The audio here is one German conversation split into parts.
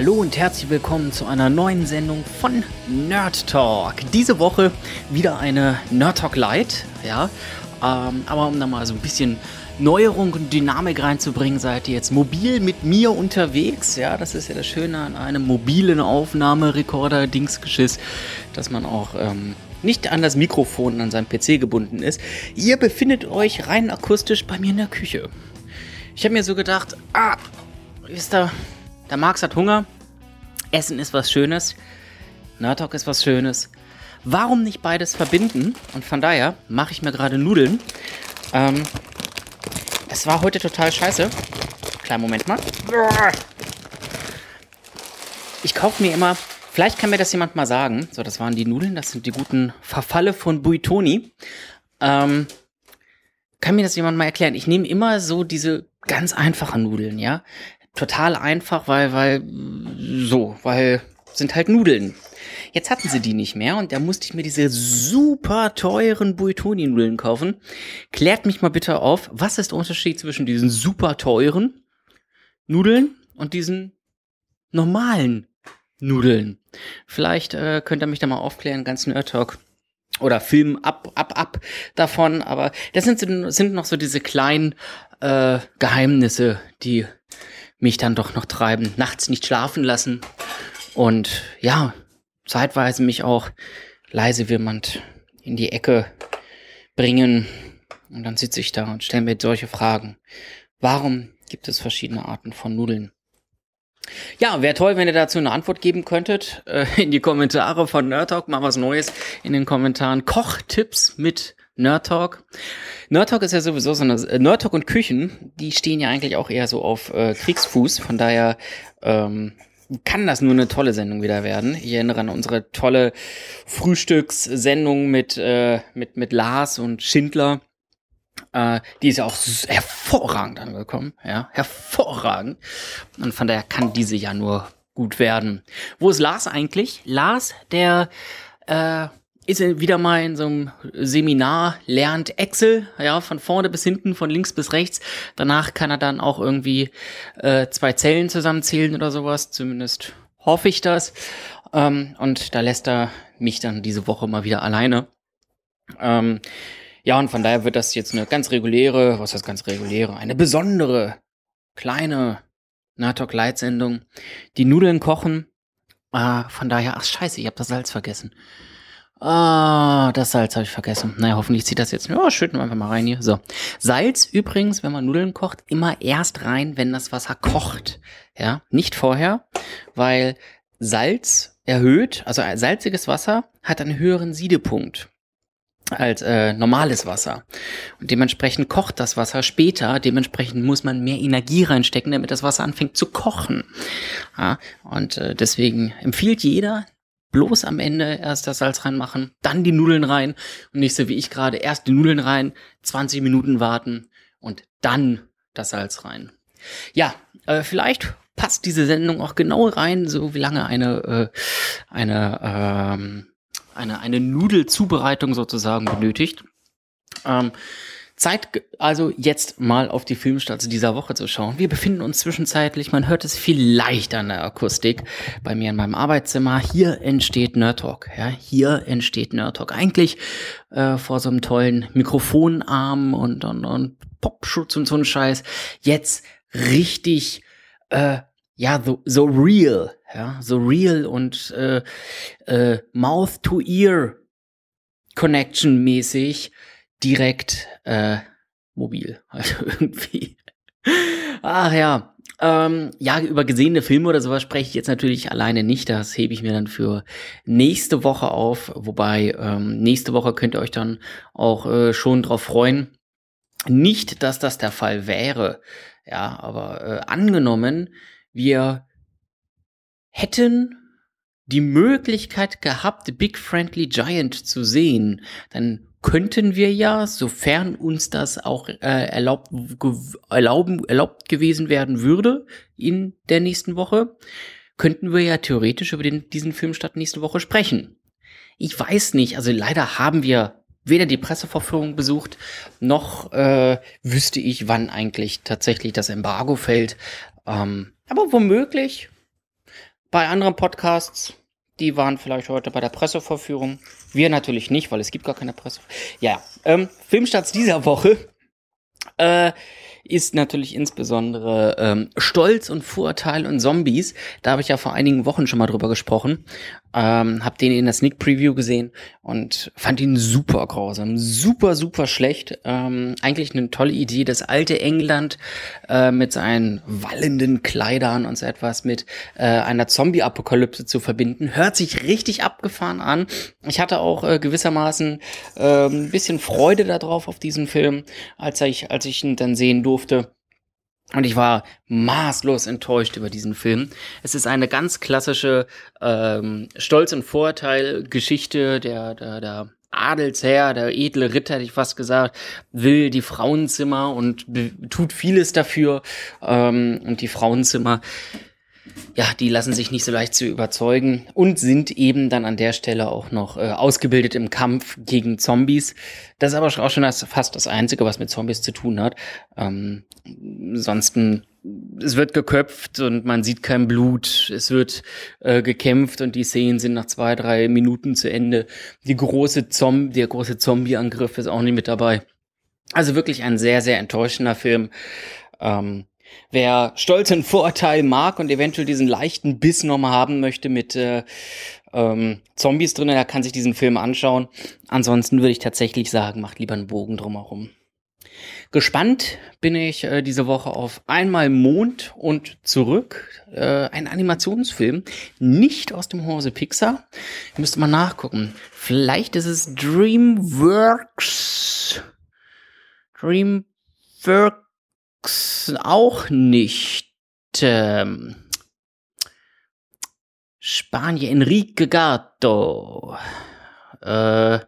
Hallo und herzlich willkommen zu einer neuen Sendung von Nerd Talk. Diese Woche wieder eine Nerd Talk Light, ja. Ähm, aber um da mal so ein bisschen Neuerung und Dynamik reinzubringen, seid ihr jetzt mobil mit mir unterwegs. Ja, das ist ja das Schöne an einem mobilen Aufnahmerekorder, Dingsgeschiss, dass man auch ähm, nicht an das Mikrofon an seinem PC gebunden ist. Ihr befindet euch rein akustisch bei mir in der Küche. Ich habe mir so gedacht, ah, wisst ihr, der Marx hat Hunger, Essen ist was Schönes, Nerdtalk ist was Schönes. Warum nicht beides verbinden? Und von daher mache ich mir gerade Nudeln. Ähm, das war heute total scheiße. Kleinen Moment mal. Ich kaufe mir immer, vielleicht kann mir das jemand mal sagen. So, das waren die Nudeln, das sind die guten Verfalle von Buitoni. Ähm, kann mir das jemand mal erklären? Ich nehme immer so diese ganz einfachen Nudeln, ja. Total einfach, weil, weil, so, weil sind halt Nudeln. Jetzt hatten sie die nicht mehr und da musste ich mir diese super teuren Buitoni-Nudeln kaufen. Klärt mich mal bitte auf, was ist der Unterschied zwischen diesen super teuren Nudeln und diesen normalen Nudeln? Vielleicht äh, könnt ihr mich da mal aufklären, ganz Nerd Talk oder Film ab, ab, ab davon, aber das sind, sind noch so diese kleinen äh, Geheimnisse, die mich dann doch noch treiben, nachts nicht schlafen lassen und ja, zeitweise mich auch leise jemand in die Ecke bringen und dann sitze ich da und stelle mir solche Fragen. Warum gibt es verschiedene Arten von Nudeln? Ja, wäre toll, wenn ihr dazu eine Antwort geben könntet. Äh, in die Kommentare von Nerd Talk, mal was Neues in den Kommentaren. Kochtipps mit Nerd Talk. Nerd Talk ist ja sowieso so eine, äh, Nerd Talk und Küchen, die stehen ja eigentlich auch eher so auf äh, Kriegsfuß. Von daher ähm, kann das nur eine tolle Sendung wieder werden. Ich erinnere an unsere tolle Frühstückssendung mit, äh, mit, mit Lars und Schindler. Äh, die ist ja auch hervorragend angekommen, ja, hervorragend. Und von daher kann diese ja nur gut werden. Wo ist Lars eigentlich? Lars, der äh, ist wieder mal in so einem Seminar, lernt Excel, ja, von vorne bis hinten, von links bis rechts. Danach kann er dann auch irgendwie äh, zwei Zellen zusammenzählen oder sowas. Zumindest hoffe ich das. Ähm, und da lässt er mich dann diese Woche mal wieder alleine. Ähm, ja, und von daher wird das jetzt eine ganz reguläre, was heißt ganz reguläre, eine besondere, kleine Natok Light Sendung. Die Nudeln kochen. Äh, von daher, ach scheiße, ich habe das Salz vergessen. Ah, das Salz habe ich vergessen. Naja, hoffentlich zieht das jetzt. Ja, schütten wir einfach mal rein hier. So. Salz übrigens, wenn man Nudeln kocht, immer erst rein, wenn das Wasser kocht. Ja, nicht vorher, weil Salz erhöht, also salziges Wasser hat einen höheren Siedepunkt als äh, normales Wasser. Und dementsprechend kocht das Wasser später. Dementsprechend muss man mehr Energie reinstecken, damit das Wasser anfängt zu kochen. Ja, und äh, deswegen empfiehlt jeder, bloß am Ende erst das Salz reinmachen, dann die Nudeln rein und nicht so wie ich gerade erst die Nudeln rein, 20 Minuten warten und dann das Salz rein. Ja, äh, vielleicht passt diese Sendung auch genau rein, so wie lange eine äh, eine ähm, eine eine Nudelzubereitung sozusagen benötigt. Ähm, Zeit also jetzt mal auf die Filmstarts dieser Woche zu schauen. Wir befinden uns zwischenzeitlich, man hört es vielleicht an der Akustik, bei mir in meinem Arbeitszimmer. Hier entsteht Nerd Talk. Ja, hier entsteht Nerd Talk. Eigentlich äh, vor so einem tollen Mikrofonarm und, und, und Popschutz und so ein Scheiß. Jetzt richtig, äh, ja, so, so real. Ja, so real und äh, äh, Mouth-to-Ear Connection mäßig direkt äh, mobil. Also irgendwie. Ach ja. Ähm, ja, über gesehene Filme oder sowas spreche ich jetzt natürlich alleine nicht. Das hebe ich mir dann für nächste Woche auf. Wobei ähm, nächste Woche könnt ihr euch dann auch äh, schon drauf freuen. Nicht, dass das der Fall wäre. Ja, aber äh, angenommen, wir hätten die Möglichkeit gehabt, Big Friendly Giant zu sehen, dann könnten wir ja, sofern uns das auch äh, erlaubt, erlauben, erlaubt gewesen werden würde in der nächsten Woche, könnten wir ja theoretisch über den, diesen Film statt nächste Woche sprechen. Ich weiß nicht, also leider haben wir weder die Presseverführung besucht, noch äh, wüsste ich, wann eigentlich tatsächlich das Embargo fällt. Ähm, aber womöglich bei anderen Podcasts, die waren vielleicht heute bei der Pressevorführung. Wir natürlich nicht, weil es gibt gar keine Presse. Ja, ähm, Filmstarts dieser Woche. Äh, ist natürlich insbesondere ähm, Stolz und Vorurteil und Zombies. Da habe ich ja vor einigen Wochen schon mal drüber gesprochen. Ähm, hab den in der Sneak Preview gesehen und fand ihn super grausam, super, super schlecht. Ähm, eigentlich eine tolle Idee, das alte England äh, mit seinen wallenden Kleidern und so etwas mit äh, einer Zombie-Apokalypse zu verbinden. Hört sich richtig abgefahren an. Ich hatte auch äh, gewissermaßen äh, ein bisschen Freude darauf auf diesen Film, als ich, als ich ihn dann sehen durfte. Und ich war maßlos enttäuscht über diesen Film. Es ist eine ganz klassische ähm, Stolz- und Vorurteil-Geschichte der, der, der Adelsherr, der edle Ritter, hätte ich fast gesagt, will die Frauenzimmer und tut vieles dafür. Ähm, und die Frauenzimmer ja, die lassen sich nicht so leicht zu überzeugen und sind eben dann an der Stelle auch noch äh, ausgebildet im Kampf gegen Zombies. Das ist aber auch schon das, fast das Einzige, was mit Zombies zu tun hat. Ähm, ansonsten, es wird geköpft und man sieht kein Blut. Es wird äh, gekämpft und die Szenen sind nach zwei, drei Minuten zu Ende. Die große Zom der große Zombie-Angriff ist auch nicht mit dabei. Also wirklich ein sehr, sehr enttäuschender Film. Ähm, Wer Stolz und Vorurteil mag und eventuell diesen leichten Biss nochmal haben möchte mit äh, ähm, Zombies drin, der kann sich diesen Film anschauen. Ansonsten würde ich tatsächlich sagen, macht lieber einen Bogen drumherum. Gespannt bin ich äh, diese Woche auf Einmal Mond und zurück. Äh, ein Animationsfilm, nicht aus dem Hause Pixar. Müsste mal nachgucken. Vielleicht ist es DreamWorks. DreamWorks auch nicht. Ähm, Spanier, Enrique Gato. Äh,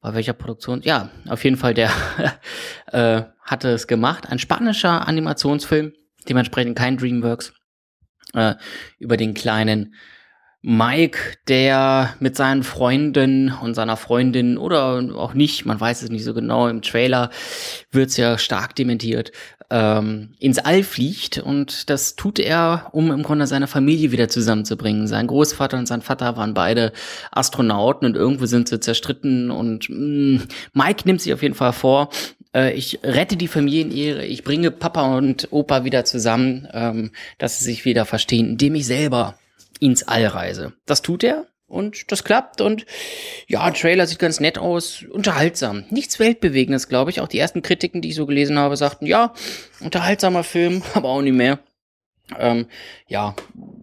bei welcher Produktion? Ja, auf jeden Fall, der äh, hatte es gemacht. Ein spanischer Animationsfilm, dementsprechend kein Dreamworks, äh, über den kleinen Mike, der mit seinen Freunden und seiner Freundin oder auch nicht, man weiß es nicht so genau, im Trailer wird es ja stark dementiert, ähm, ins All fliegt und das tut er, um im Grunde seine Familie wieder zusammenzubringen. Sein Großvater und sein Vater waren beide Astronauten und irgendwo sind sie zerstritten und mh, mm, Mike nimmt sich auf jeden Fall vor, äh, ich rette die Familienehre, ich bringe Papa und Opa wieder zusammen, ähm, dass sie sich wieder verstehen, indem ich selber ins All reise. Das tut er und das klappt und ja, Trailer sieht ganz nett aus, unterhaltsam. Nichts Weltbewegendes, glaube ich. Auch die ersten Kritiken, die ich so gelesen habe, sagten, ja, unterhaltsamer Film, aber auch nicht mehr. Ähm, ja,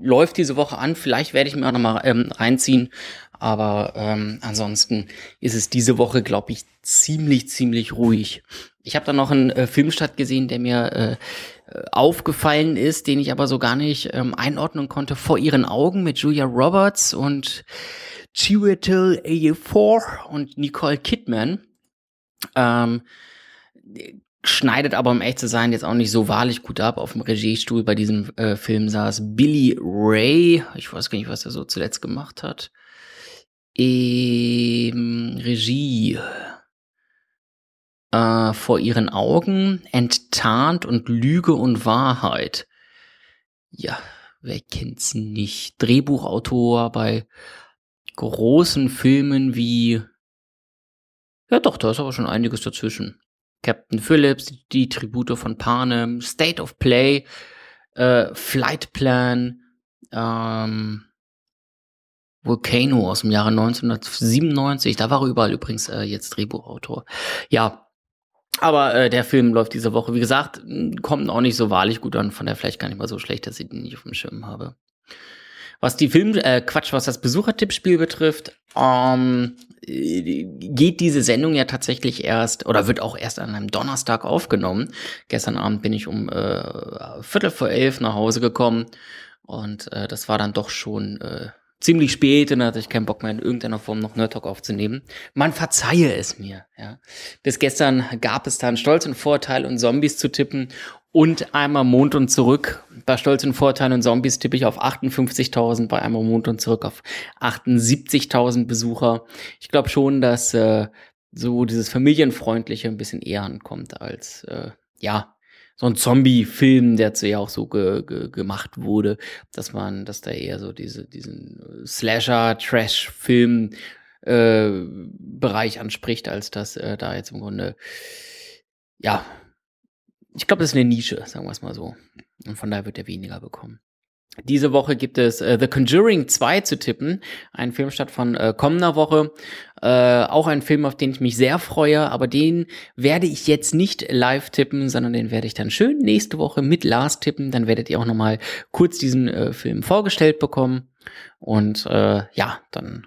läuft diese Woche an. Vielleicht werde ich mir auch nochmal ähm, reinziehen. Aber ähm, ansonsten ist es diese Woche, glaube ich, ziemlich, ziemlich ruhig. Ich habe da noch einen äh, Filmstart gesehen, der mir äh, aufgefallen ist, den ich aber so gar nicht ähm, einordnen konnte, vor ihren Augen mit Julia Roberts und Chiwetel Ejiofor und Nicole Kidman. Ähm, schneidet aber, um echt zu sein, jetzt auch nicht so wahrlich gut ab. Auf dem Regiestuhl bei diesem äh, Film saß Billy Ray. Ich weiß gar nicht, was er so zuletzt gemacht hat. Ähm, Regie äh, vor ihren Augen, enttarnt und Lüge und Wahrheit. Ja, wer kennt's nicht? Drehbuchautor bei großen Filmen wie ja doch, da ist aber schon einiges dazwischen. Captain Phillips, die Tribute von Panem, State of Play, äh, Flight Plan, ähm, Volcano aus dem Jahre 1997. Da war er überall übrigens äh, jetzt Drehbuchautor. Ja, aber äh, der Film läuft diese Woche. Wie gesagt, kommt auch nicht so wahrlich gut an. Von der vielleicht gar nicht mal so schlecht, dass ich den nicht auf dem Schirm habe. Was die Film, äh, Quatsch, was das Besuchertippspiel betrifft, ähm, geht diese Sendung ja tatsächlich erst oder wird auch erst an einem Donnerstag aufgenommen. Gestern Abend bin ich um äh, Viertel vor elf nach Hause gekommen und äh, das war dann doch schon äh, ziemlich spät und da hatte ich keinen Bock mehr in irgendeiner Form noch Nerd Talk aufzunehmen. Man verzeihe es mir, ja. Bis gestern gab es dann Stolz und Vorteil und Zombies zu tippen und einmal Mond und zurück. Bei Stolz und Vorteil und Zombies tippe ich auf 58.000, bei einmal Mond und zurück auf 78.000 Besucher. Ich glaube schon, dass äh, so dieses familienfreundliche ein bisschen eher ankommt als äh, ja so ein Zombie-Film, der zu ja auch so ge, ge, gemacht wurde, dass man, dass da eher so diese, diesen Slasher-Trash-Film äh, Bereich anspricht, als dass äh, da jetzt im Grunde, ja, ich glaube, das ist eine Nische, sagen wir es mal so. Und von daher wird er weniger bekommen. Diese Woche gibt es äh, The Conjuring 2 zu tippen, ein Filmstart von äh, kommender Woche. Äh, auch ein Film, auf den ich mich sehr freue, aber den werde ich jetzt nicht live tippen, sondern den werde ich dann schön nächste Woche mit Lars tippen. Dann werdet ihr auch nochmal kurz diesen äh, Film vorgestellt bekommen. Und äh, ja, dann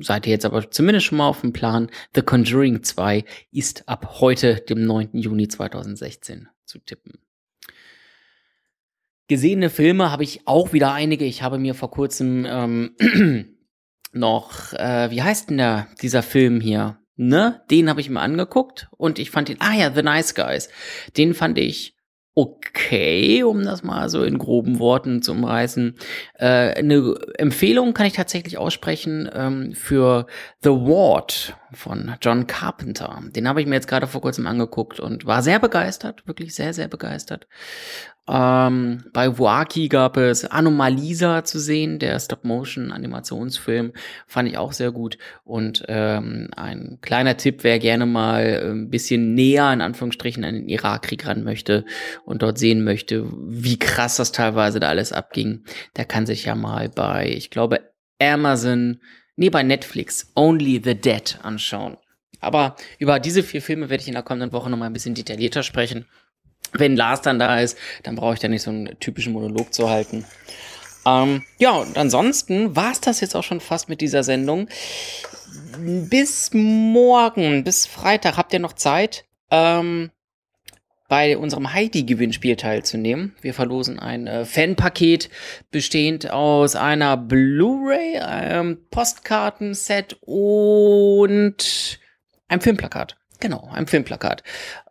seid ihr jetzt aber zumindest schon mal auf dem Plan. The Conjuring 2 ist ab heute, dem 9. Juni 2016, zu tippen. Gesehene Filme habe ich auch wieder einige. Ich habe mir vor kurzem ähm, noch, äh, wie heißt denn der, dieser Film hier? Ne? Den habe ich mir angeguckt und ich fand den, ah ja, The Nice Guys. Den fand ich okay, um das mal so in groben Worten zu umreißen. Äh, eine Empfehlung kann ich tatsächlich aussprechen ähm, für The Ward von John Carpenter. Den habe ich mir jetzt gerade vor kurzem angeguckt und war sehr begeistert, wirklich sehr, sehr begeistert. Ähm, bei Waki gab es Anomalisa zu sehen, der Stop-Motion-Animationsfilm, fand ich auch sehr gut. Und ähm, ein kleiner Tipp, wer gerne mal ein bisschen näher, in Anführungsstrichen, an den Irakkrieg ran möchte und dort sehen möchte, wie krass das teilweise da alles abging, der kann sich ja mal bei, ich glaube, Amazon, nee, bei Netflix, Only the Dead anschauen. Aber über diese vier Filme werde ich in der kommenden Woche nochmal ein bisschen detaillierter sprechen wenn Lars dann da ist, dann brauche ich da nicht so einen typischen Monolog zu halten. Ähm, ja, und ansonsten war es das jetzt auch schon fast mit dieser Sendung. Bis morgen, bis Freitag habt ihr noch Zeit, ähm, bei unserem Heidi-Gewinnspiel teilzunehmen. Wir verlosen ein äh, Fanpaket bestehend aus einer Blu-ray, einem Postkartenset und einem Filmplakat. Genau, ein Filmplakat.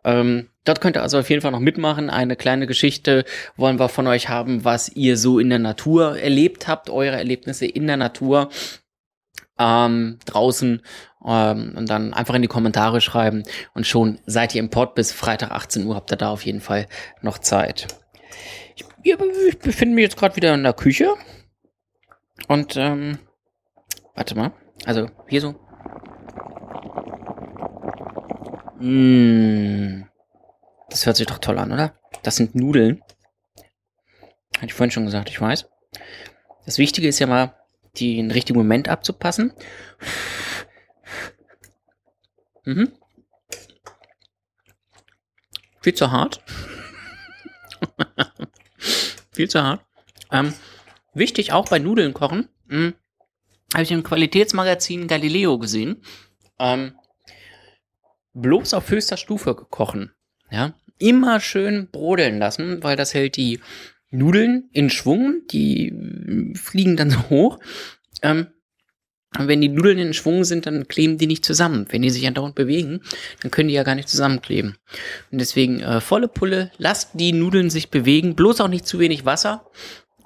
Ähm, dort könnt ihr also auf jeden Fall noch mitmachen. Eine kleine Geschichte wollen wir von euch haben, was ihr so in der Natur erlebt habt, eure Erlebnisse in der Natur ähm, draußen ähm, und dann einfach in die Kommentare schreiben und schon seid ihr im Port bis Freitag 18 Uhr, habt ihr da auf jeden Fall noch Zeit. Ich, ich befinde mich jetzt gerade wieder in der Küche und ähm, warte mal, also hier so Mmh. Das hört sich doch toll an, oder? Das sind Nudeln. Hatte ich vorhin schon gesagt, ich weiß. Das Wichtige ist ja mal, den richtigen Moment abzupassen. Mhm. Viel zu hart. Viel zu hart. Ähm, wichtig auch bei Nudeln kochen. Hm, Habe ich im Qualitätsmagazin Galileo gesehen. Ähm, bloß auf höchster Stufe kochen. Ja, immer schön brodeln lassen, weil das hält die Nudeln in Schwung, die fliegen dann so hoch. Ähm, wenn die Nudeln in Schwung sind, dann kleben die nicht zusammen. Wenn die sich andauernd bewegen, dann können die ja gar nicht zusammenkleben. Und deswegen äh, volle Pulle, lasst die Nudeln sich bewegen, bloß auch nicht zu wenig Wasser.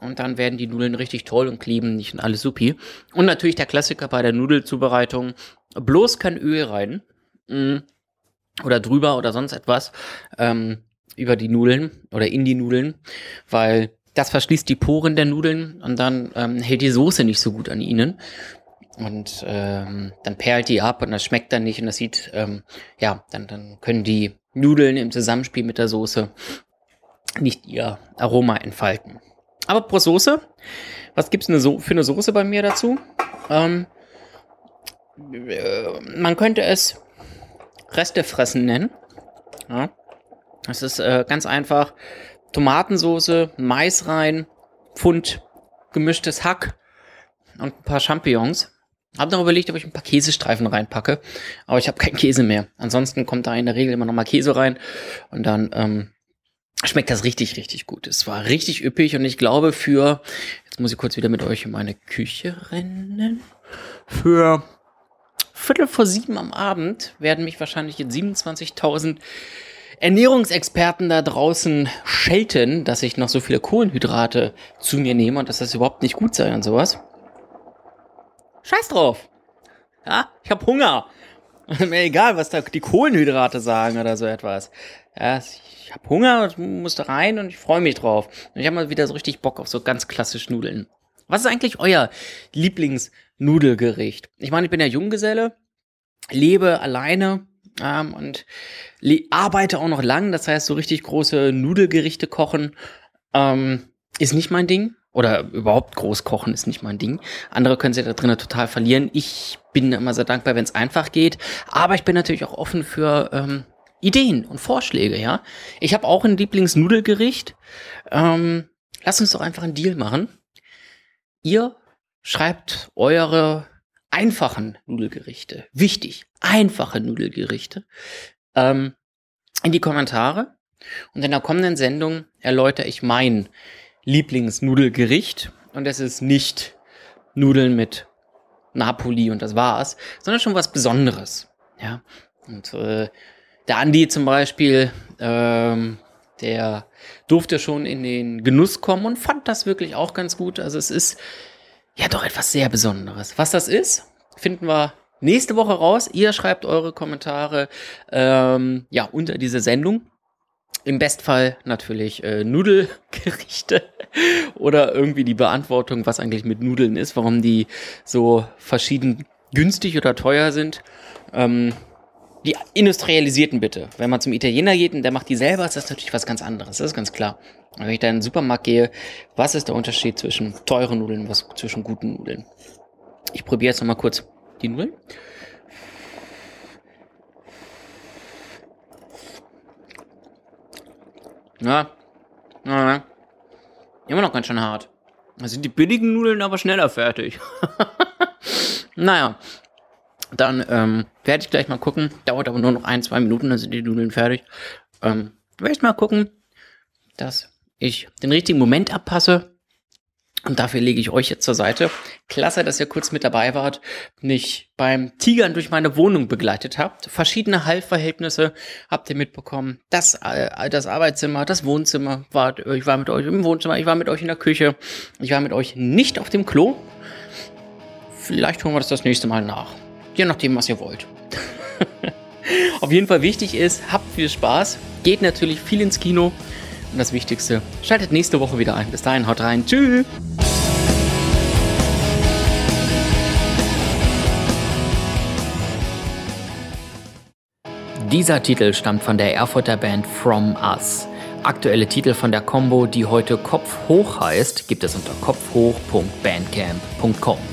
Und dann werden die Nudeln richtig toll und kleben nicht in alles supi. Und natürlich der Klassiker bei der Nudelzubereitung, bloß kein Öl rein. Oder drüber oder sonst etwas ähm, über die Nudeln oder in die Nudeln, weil das verschließt die Poren der Nudeln und dann ähm, hält die Soße nicht so gut an ihnen. Und ähm, dann perlt die ab und das schmeckt dann nicht und das sieht, ähm, ja, dann, dann können die Nudeln im Zusammenspiel mit der Soße nicht ihr Aroma entfalten. Aber pro Soße, was gibt's eine so für eine Soße bei mir dazu? Ähm, äh, man könnte es Reste fressen nennen. Ja. Das ist äh, ganz einfach. Tomatensoße, Mais rein, Pfund gemischtes Hack und ein paar Champignons. Hab noch überlegt, ob ich ein paar Käsestreifen reinpacke, aber ich habe keinen Käse mehr. Ansonsten kommt da in der Regel immer noch mal Käse rein und dann ähm, schmeckt das richtig, richtig gut. Es war richtig üppig und ich glaube für, jetzt muss ich kurz wieder mit euch in meine Küche rennen, für Viertel vor sieben am Abend werden mich wahrscheinlich jetzt 27.000 Ernährungsexperten da draußen schelten, dass ich noch so viele Kohlenhydrate zu mir nehme und dass das überhaupt nicht gut sei und sowas. Scheiß drauf. Ja, ich habe Hunger. Mir egal, was da die Kohlenhydrate sagen oder so etwas. Ja, ich habe Hunger und muss da rein und ich freue mich drauf. Und ich habe mal wieder so richtig Bock auf so ganz klassische Nudeln. Was ist eigentlich euer Lieblingsnudelgericht? Ich meine, ich bin ja Junggeselle, lebe alleine ähm, und arbeite auch noch lang. Das heißt, so richtig große Nudelgerichte kochen ähm, ist nicht mein Ding. Oder überhaupt groß kochen ist nicht mein Ding. Andere können sich da drinnen total verlieren. Ich bin immer sehr dankbar, wenn es einfach geht. Aber ich bin natürlich auch offen für ähm, Ideen und Vorschläge, ja. Ich habe auch ein Lieblingsnudelgericht. Ähm, lass uns doch einfach einen Deal machen. Ihr schreibt eure einfachen Nudelgerichte. Wichtig, einfache Nudelgerichte. Ähm, in die Kommentare. Und in der kommenden Sendung erläutere ich mein Lieblingsnudelgericht. Und es ist nicht Nudeln mit Napoli und das war's, sondern schon was Besonderes. Ja. Und äh, der Andi zum Beispiel, ähm, der durfte schon in den Genuss kommen und fand das wirklich auch ganz gut. Also es ist ja doch etwas sehr Besonderes. Was das ist, finden wir nächste Woche raus. Ihr schreibt eure Kommentare ähm, ja unter diese Sendung. Im Bestfall natürlich äh, Nudelgerichte oder irgendwie die Beantwortung, was eigentlich mit Nudeln ist, warum die so verschieden günstig oder teuer sind. Ähm, die industrialisierten bitte. Wenn man zum Italiener geht und der macht die selber, ist das natürlich was ganz anderes. Das ist ganz klar. wenn ich da in den Supermarkt gehe, was ist der Unterschied zwischen teuren Nudeln, was zwischen guten Nudeln? Ich probiere jetzt nochmal kurz die Nudeln. Ja, ja, immer noch ganz schön hart. Da sind die billigen Nudeln aber schneller fertig. naja, dann ähm, werde ich gleich mal gucken. Dauert aber nur noch ein, zwei Minuten, dann sind die Nudeln fertig. Ähm, werde ich mal gucken, dass ich den richtigen Moment abpasse. Und dafür lege ich euch jetzt zur Seite. Klasse, dass ihr kurz mit dabei wart, mich beim Tigern durch meine Wohnung begleitet habt. Verschiedene Haltverhältnisse habt ihr mitbekommen. Das, äh, das Arbeitszimmer, das Wohnzimmer. Wart, ich war mit euch im Wohnzimmer, ich war mit euch in der Küche. Ich war mit euch nicht auf dem Klo. Vielleicht holen wir das das nächste Mal nach. Je nachdem, was ihr wollt. Auf jeden Fall wichtig ist, habt viel Spaß, geht natürlich viel ins Kino und das Wichtigste, schaltet nächste Woche wieder ein. Bis dahin, haut rein. Tschüss. Dieser Titel stammt von der Erfurter Band From Us. Aktuelle Titel von der Combo, die heute Kopf hoch heißt, gibt es unter kopfhoch.bandcamp.com.